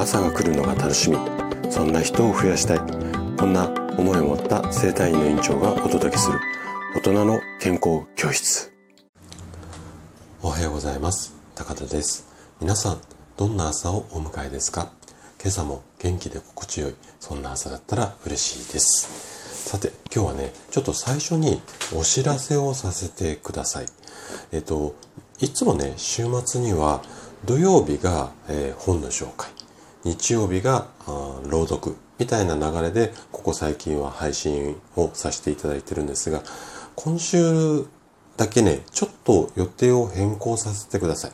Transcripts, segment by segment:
朝が来るのが楽しみ。そんな人を増やしたい。こんな思いを持った生体院の院長がお届けする。大人の健康教室。おはようございます。高田です。皆さんどんな朝をお迎えですか？今朝も元気で心地よい。そんな朝だったら嬉しいです。さて今日はねちょっと最初にお知らせをさせてください。えっといつもね週末には土曜日が、えー、本の紹介。日曜日が朗読みたいな流れでここ最近は配信をさせていただいてるんですが今週だけねちょっと予定を変更させてください。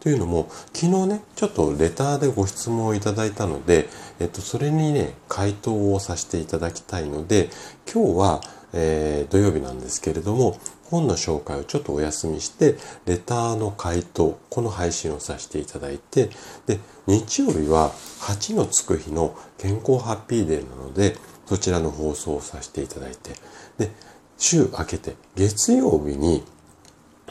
というのも昨日ねちょっとレターでご質問をいただいたので、えっと、それにね回答をさせていただきたいので今日は、えー、土曜日なんですけれども本の紹介をちょっとお休みして、レターの回答、この配信をさせていただいて、で、日曜日は8のつく日の健康ハッピーデーなので、そちらの放送をさせていただいて、で、週明けて月曜日に、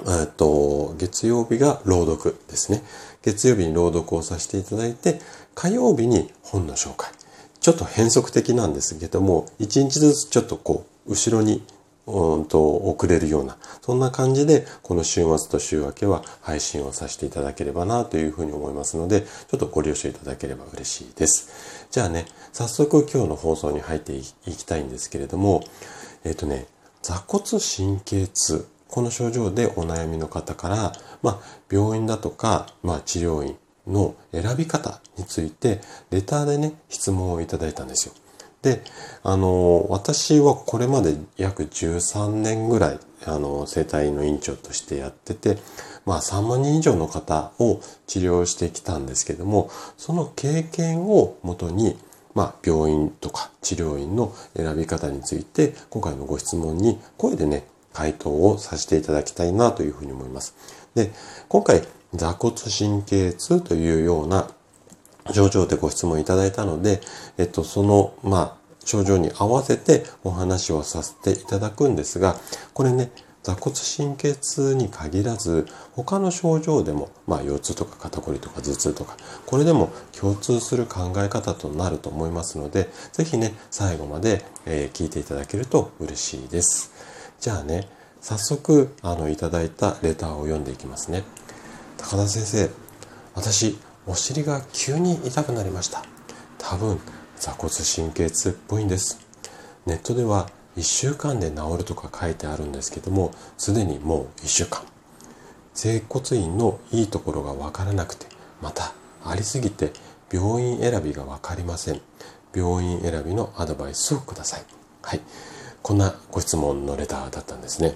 えっと、月曜日が朗読ですね。月曜日に朗読をさせていただいて、火曜日に本の紹介。ちょっと変則的なんですけども、一日ずつちょっとこう、後ろにうんと遅れるような、そんな感じで、この週末と週明けは配信をさせていただければなというふうに思いますので、ちょっとご了承いただければ嬉しいです。じゃあね、早速今日の放送に入っていきたいんですけれども、えっ、ー、とね、座骨神経痛、この症状でお悩みの方から、まあ、病院だとか、まあ、治療院の選び方について、レターでね、質問をいただいたんですよ。で、あの、私はこれまで約13年ぐらい、あの、生体の院長としてやってて、まあ3万人以上の方を治療してきたんですけども、その経験をもとに、まあ病院とか治療院の選び方について、今回のご質問に声でね、回答をさせていただきたいなというふうに思います。で、今回、座骨神経痛というような症状でご質問いただいたので、えっと、その、まあ、症状に合わせてお話をさせていただくんですが、これね、座骨神経痛に限らず、他の症状でも、まあ、腰痛とか肩こりとか頭痛とか、これでも共通する考え方となると思いますので、ぜひね、最後まで、え、聞いていただけると嬉しいです。じゃあね、早速、あの、いただいたレターを読んでいきますね。高田先生、私、お尻が急に痛くなりました多分座骨神経痛っぽいんです。ネットでは1週間で治るとか書いてあるんですけどもすでにもう1週間。整骨院のいいところが分からなくてまたありすぎて病院選びが分かりません。病院選びのアドバイスをください。はい。こんなご質問のレターだったんですね。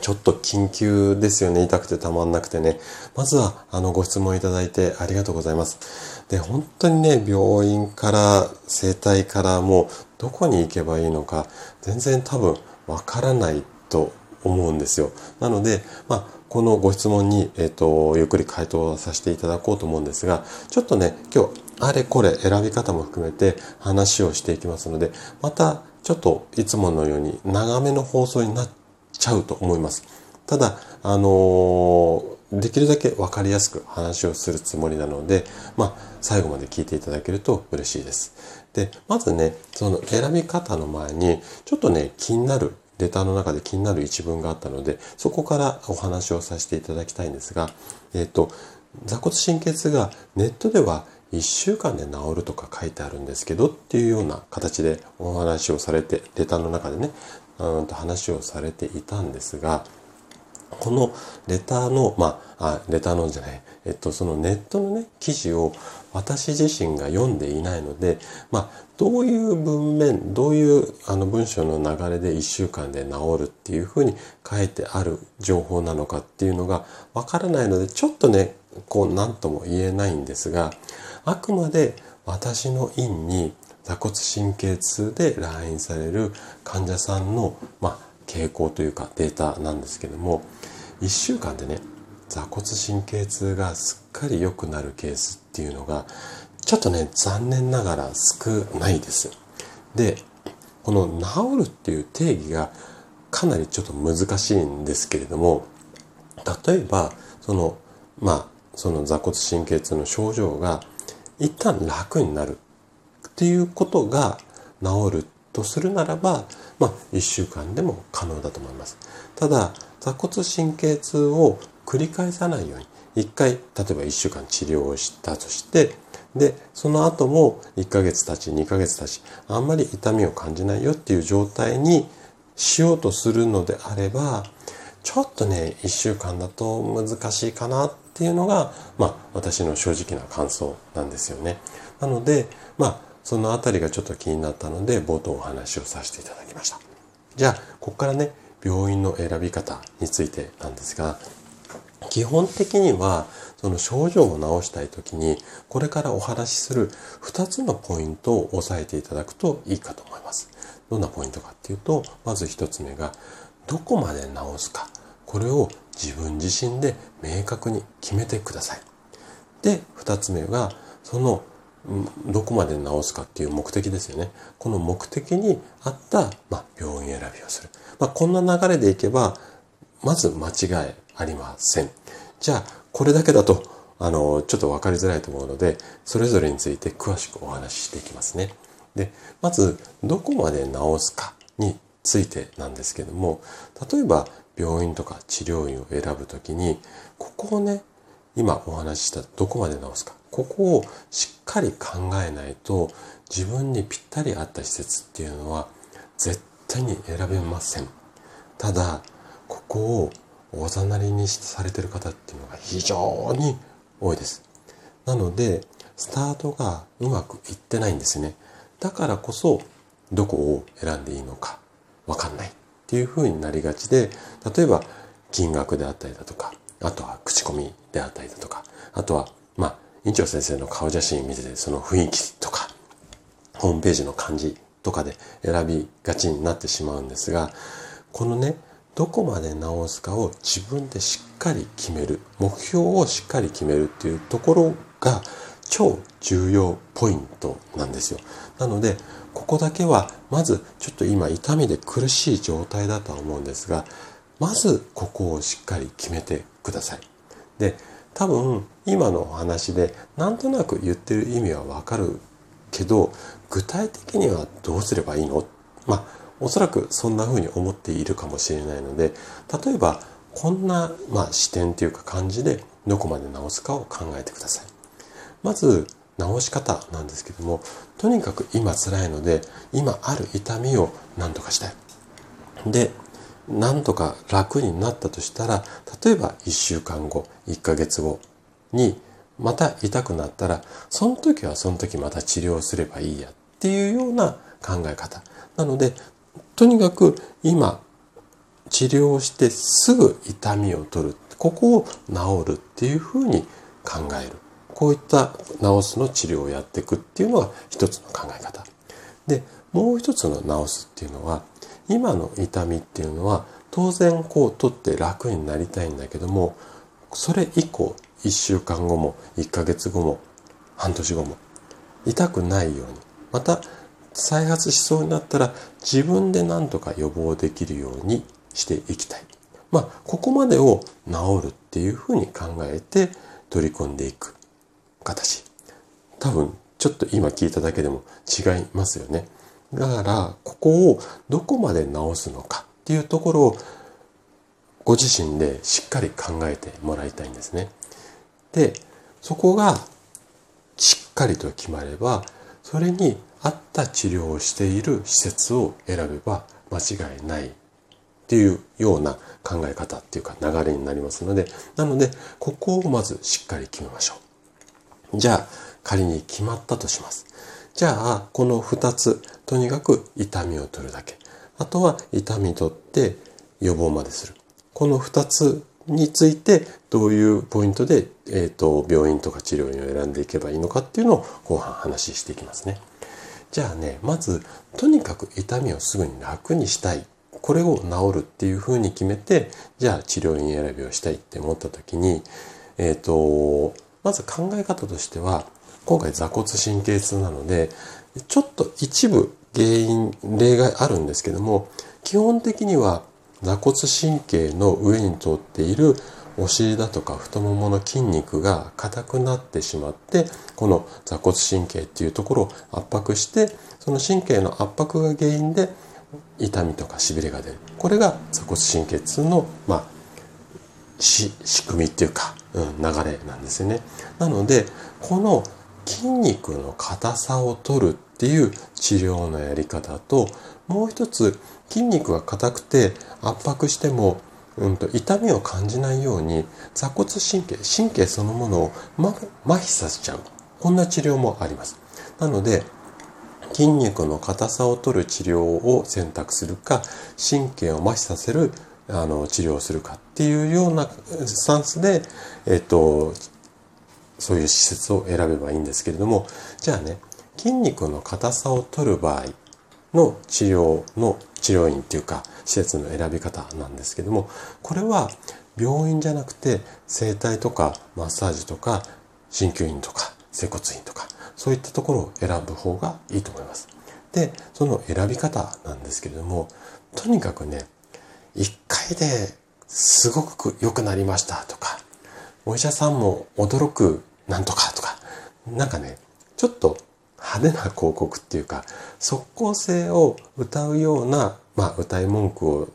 ちょっと緊急ですよね。痛くてたまんなくてね。まずは、あの、ご質問いただいてありがとうございます。で、本当にね、病院から、整体からもう、どこに行けばいいのか、全然多分、わからないと思うんですよ。なので、まあ、このご質問に、えっ、ー、と、ゆっくり回答させていただこうと思うんですが、ちょっとね、今日、あれこれ選び方も含めて話をしていきますので、また、ちょっといつものように長めの放送になってちゃうと思います。ただ、あの、できるだけ分かりやすく話をするつもりなので、まあ、最後まで聞いていただけると嬉しいです。で、まずね、その選び方の前に、ちょっとね、気になる、レターの中で気になる一文があったので、そこからお話をさせていただきたいんですが、えっ、ー、と、座骨神経痛がネットでは1週間で治るとか書いてあるんですけどっていうような形でお話をされて、レターの中でね、うんと話をされていたんですが、このレターの、まあ、あレターのじゃない、えっと、そのネットのね、記事を私自身が読んでいないので、まあ、どういう文面、どういうあの文章の流れで1週間で治るっていうふうに書いてある情報なのかっていうのがわからないので、ちょっとね、こう何とも言えないんですが、あくまで私の院に座骨神経痛で来院される患者さんの、まあ、傾向というかデータなんですけども1週間でね座骨神経痛がすっかり良くなるケースっていうのがちょっとね残念ながら少ないです。でこの治るっていう定義がかなりちょっと難しいんですけれども例えばそのまあその座骨神経痛の症状が一旦楽になるっていうことが治るとするならば、まあ、1週間でも可能だと思います。ただ、座骨神経痛を繰り返さないように、一回、例えば1週間治療をしたとして、で、その後も1ヶ月経ち、2ヶ月経ち、あんまり痛みを感じないよっていう状態にしようとするのであれば、ちょっとね、1週間だと難しいかなっていうのが、まあ、私の正直な感想なんですよね。なので、まあ、そのあたりがちょっと気になったので、冒頭お話をさせていただきました。じゃあ、ここからね、病院の選び方についてなんですが、基本的には、その症状を治したい時に、これからお話しする2つのポイントを押さえていただくといいかと思います。どんなポイントかっていうと、まず1つ目が、どこまで治すか。これを自分自身で明確に決めてください。で、2つ目が、そのどこまで治すかっていう目的ですよね。この目的に合った、まあ、病院選びをする。まあ、こんな流れでいけば、まず間違いありません。じゃあ、これだけだと、あの、ちょっと分かりづらいと思うので、それぞれについて詳しくお話ししていきますね。で、まず、どこまで治すかについてなんですけども、例えば、病院とか治療院を選ぶときに、ここをね、今お話ししたどこまで治すか。ここをしっかり考えないと自分にぴったり合った施設っていうのは絶対に選べません。ただ、ここをおざなりにされてる方っていうのが非常に多いです。なので、スタートがうまくいってないんですね。だからこそ、どこを選んでいいのかわかんないっていう風になりがちで、例えば金額であったりだとか、あとは口コミであったりだとか、あとは、まあ、院長先生の顔写真見てて、その雰囲気とか、ホームページの感じとかで選びがちになってしまうんですが、このね、どこまで直すかを自分でしっかり決める、目標をしっかり決めるっていうところが超重要ポイントなんですよ。なので、ここだけはまずちょっと今痛みで苦しい状態だとは思うんですが、まずここをしっかり決めてください。で、多分今のお話でなんとなく言ってる意味はわかるけど具体的にはどうすればいいの？まあおそらくそんな風に思っているかもしれないので例えばこんな、まあ、視点というか感じでどこまで直すかを考えてください。まず直し方なんですけどもとにかく今辛いので今ある痛みを何とかしたい。でなんとか楽になったとしたら、例えば1週間後、1ヶ月後にまた痛くなったら、その時はその時また治療すればいいやっていうような考え方。なので、とにかく今治療してすぐ痛みを取る。ここを治るっていうふうに考える。こういった治すの治療をやっていくっていうのが一つの考え方。で、もう一つの治すっていうのは、今の痛みっていうのは当然こう取って楽になりたいんだけどもそれ以降1週間後も1ヶ月後も半年後も痛くないようにまた再発しそうになったら自分で何とか予防できるようにしていきたい。まあ、ここまでを治るっていうふうに考えて取り込んでいく形。多分、ちょっと今聞いただけでも違いますよね。だから、ここをどこまで直すのかっていうところをご自身でしっかり考えてもらいたいんですね。で、そこがしっかりと決まれば、それに合った治療をしている施設を選べば間違いないっていうような考え方っていうか流れになりますので、なので、ここをまずしっかり決めましょう。じゃあ、仮に決まったとします。じゃあ、この2つ、とにかく痛みを取るだけ。あとは痛み取って予防までする。この2つについてどういうポイントで、えーと、病院とか治療院を選んでいけばいいのかっていうのを後半話していきますね。じゃあね、まずとにかく痛みをすぐに楽にしたい。これを治るっていうふうに決めて、じゃあ治療院選びをしたいって思った時に、えっ、ー、と、まず考え方としては、今回座骨神経痛なので、ちょっと一部原因、例外あるんですけども、基本的には座骨神経の上に通っているお尻だとか太ももの筋肉が硬くなってしまってこの座骨神経っていうところを圧迫してその神経の圧迫が原因で痛みとかしびれが出るこれが座骨神経痛の、まあ、仕組みっていうか、うん、流れなんですよね。なのでこの筋肉の硬さを取るっていう治療のやり方ともう一つ筋肉が硬くて圧迫しても、うんと、痛みを感じないように座骨神経神経そのものを麻痺させちゃうこんな治療もあります。なので筋肉の硬さを取る治療を選択するか神経を麻痺させるあの治療をするかっていうようなスタンスで、えっと、そういう施設を選べばいいんですけれどもじゃあね筋肉の硬さを取る場合の治療の治療院っていうか施設の選び方なんですけどもこれは病院じゃなくて整体とかマッサージとか鍼灸院とか整骨院とかそういったところを選ぶ方がいいと思います。でその選び方なんですけれどもとにかくね一回ですごく良くなりましたとかお医者さんも驚くなんとかとかなんかねちょっと派手な広告っていうか即効性を歌うような、まあ、歌い文句を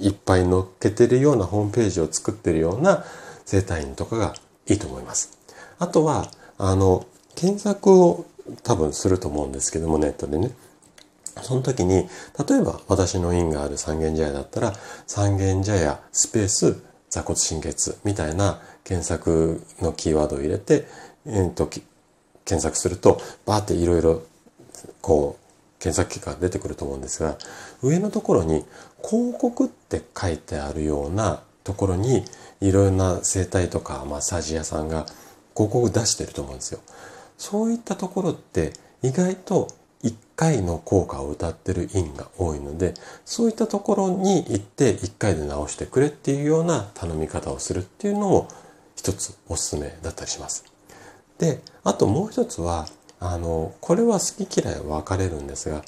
いっぱい載っけてるようなホームページを作ってるような生体院とかがいいと思います。あとは、あの、検索を多分すると思うんですけども、ネットでね。その時に、例えば私の院がある三軒茶屋だったら、三軒茶屋スペース座骨神経痛みたいな検索のキーワードを入れて、えーと、検索すると、バーっていろいろ、こう、検索結果が出てくると思うんですが、上のところに広告って書いてあるようなところに、いろんな整体とかマッサージ屋さんが広告出してると思うんですよ。そういったところって意外と1回の効果を歌ってる院が多いので、そういったところに行って1回で直してくれっていうような頼み方をするっていうのも一つおすすめだったりします。で、あともう一つは、あの、これは好き嫌い分かれるんですが、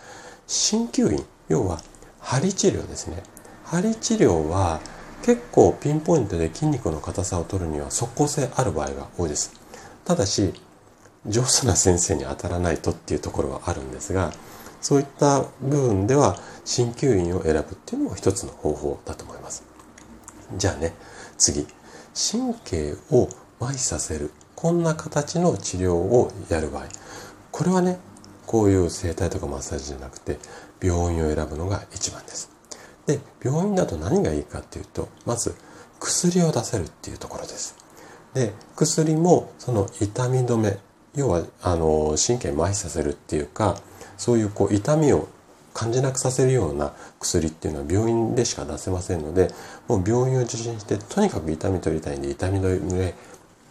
鍼灸院、要は針治療ですね。針治療は結構ピンポイントで筋肉の硬さを取るには即効性ある場合が多いです。ただし、上手な先生に当たらないとっていうところはあるんですが、そういった部分では鍼灸院を選ぶっていうのも一つの方法だと思います。じゃあね、次。神経を麻痺させるこんな形の治療をやる場合。これはねこういう整体とかマッサージじゃなくて病院を選ぶのが一番です。で病院だと何がいいかっていうとまず薬を出せるっていうところです。で薬もその痛み止め要はあの神経麻痺させるっていうかそういうこう痛みを感じなくさせるような薬っていうのは病院でしか出せませんのでもう病院を受診してとにかく痛み取りたいんで痛み止め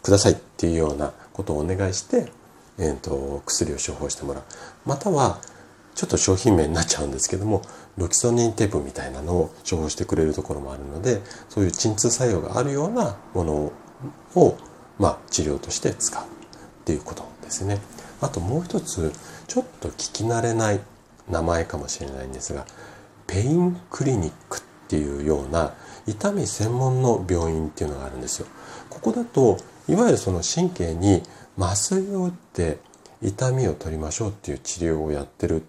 くださいっていうようなことをお願いして、えーと、薬を処方してもらうまたはちょっと商品名になっちゃうんですけどもロキソニンテープみたいなのを処方してくれるところもあるのでそういう鎮痛作用があるようなものを、まあ、治療として使うっていうことですね。あともう一つちょっと聞き慣れない名前かもしれないんですがペインクリニックっていうような痛み専門の病院っていうのがあるんですよ。ここだといわゆるその神経に麻酔を打って痛みを取りましょうっていう治療をやってる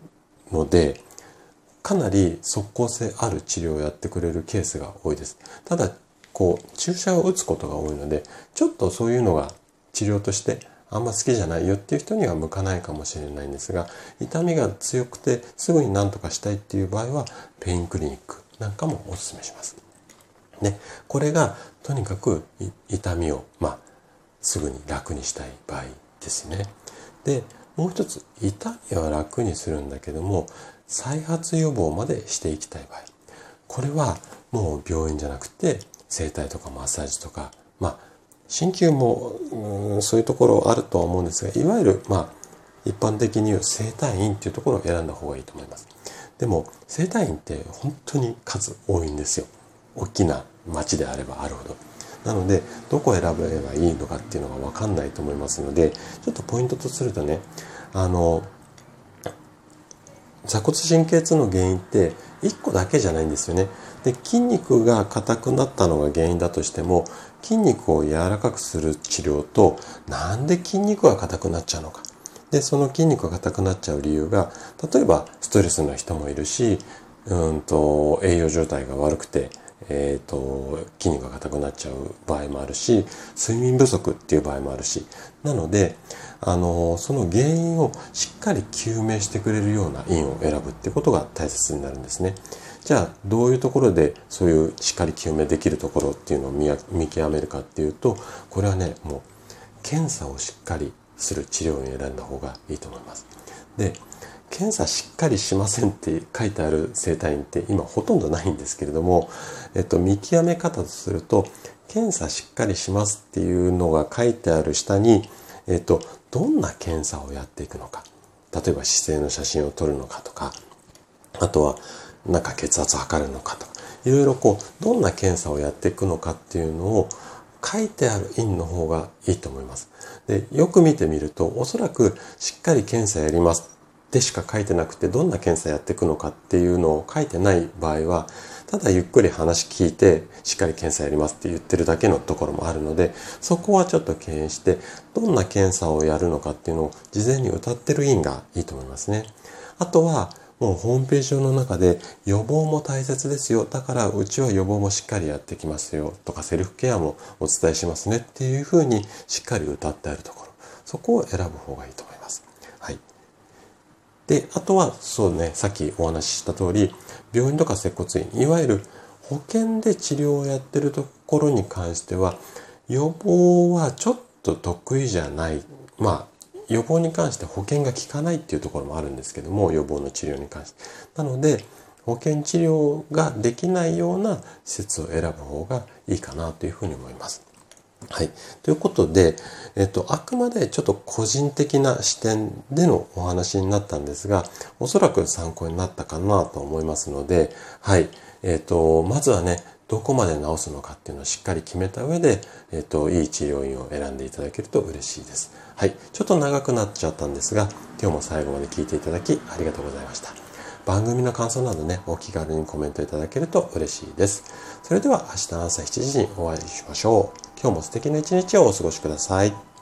のでかなり即効性ある治療をやってくれるケースが多いです。ただこう注射を打つことが多いのでちょっとそういうのが治療としてあんま好きじゃないよっていう人には向かないかもしれないんですが痛みが強くてすぐに何とかしたいっていう場合はペインクリニックなんかもお勧めします。でこれがとにかく痛みを、まあ、すぐに楽にしたい場合ですね。でもう一つ痛みは楽にするんだけども再発予防までしていきたい場合これはもう病院じゃなくて整体とかマッサージとかまあ鍼灸もそういうところあるとは思うんですがいわゆるまあ一般的に言う整体院っていうところを選んだ方がいいと思います。でも整体院って本当に数多いんですよ。大きな町であればあるほど。なのでどこを選べばいいのかっていうのが分かんないと思いますのでちょっとポイントとするとねあの座骨神経痛の原因って1個だけじゃないんですよね。で筋肉が硬くなったのが原因だとしても筋肉を柔らかくする治療となんで筋肉が硬くなっちゃうのかでその筋肉が硬くなっちゃう理由が例えばストレスの人もいるしうんと栄養状態が悪くてえーと、筋肉が硬くなっちゃう場合もあるし睡眠不足っていう場合もあるしなのであのその原因をしっかり究明してくれるような因を選ぶってことが大切になるんですね。じゃあどういうところでそういうしっかり究明できるところっていうのを見極めるかっていうとこれはねもう検査をしっかりする治療院を選んだ方がいいと思います。で検査しっかりしませんって書いてある整体院って今ほとんどないんですけれども、えっと、見極め方とすると検査しっかりしますっていうのが書いてある下に、えっと、どんな検査をやっていくのか例えば姿勢の写真を撮るのかとかあとはなんか血圧測るのかとかいろいろこうどんな検査をやっていくのかっていうのを書いてある印の方がいいと思います。でよく見てみるとおそらくしっかり検査やりますでしか書いてなくてどんな検査やっていくのかっていうのを書いてない場合はただゆっくり話聞いてしっかり検査やりますって言ってるだけのところもあるのでそこはちょっと敬遠してどんな検査をやるのかっていうのを事前に歌ってる院がいいと思いますね。あとはもうホームページ上の中で予防も大切ですよ。だからうちは予防もしっかりやってきますよ。とかセルフケアもお伝えしますねっていうふうにしっかり歌ってあるところ。そこを選ぶ方がいいと思います。で、あとは、そうね、さっきお話しした通り、病院とか接骨院、いわゆる保険で治療をやってるところに関しては、予防はちょっと得意じゃない。まあ、予防に関して保険が効かないっていうところもあるんですけども、予防の治療に関して。なので、保険治療ができないような施設を選ぶ方がいいかなというふうに思います。はい。ということで、えっと、あくまでちょっと個人的な視点でのお話になったんですが、おそらく参考になったかなと思いますので、はい。えっと、まずはね、どこまで治すのかっていうのをしっかり決めた上で、えっと、いい治療院を選んでいただけると嬉しいです。はい。ちょっと長くなっちゃったんですが、今日も最後まで聞いていただきありがとうございました。番組の感想などね、お気軽にコメントいただけると嬉しいです。それでは明日の朝7時にお会いしましょう。今日も素敵な一日をお過ごしください。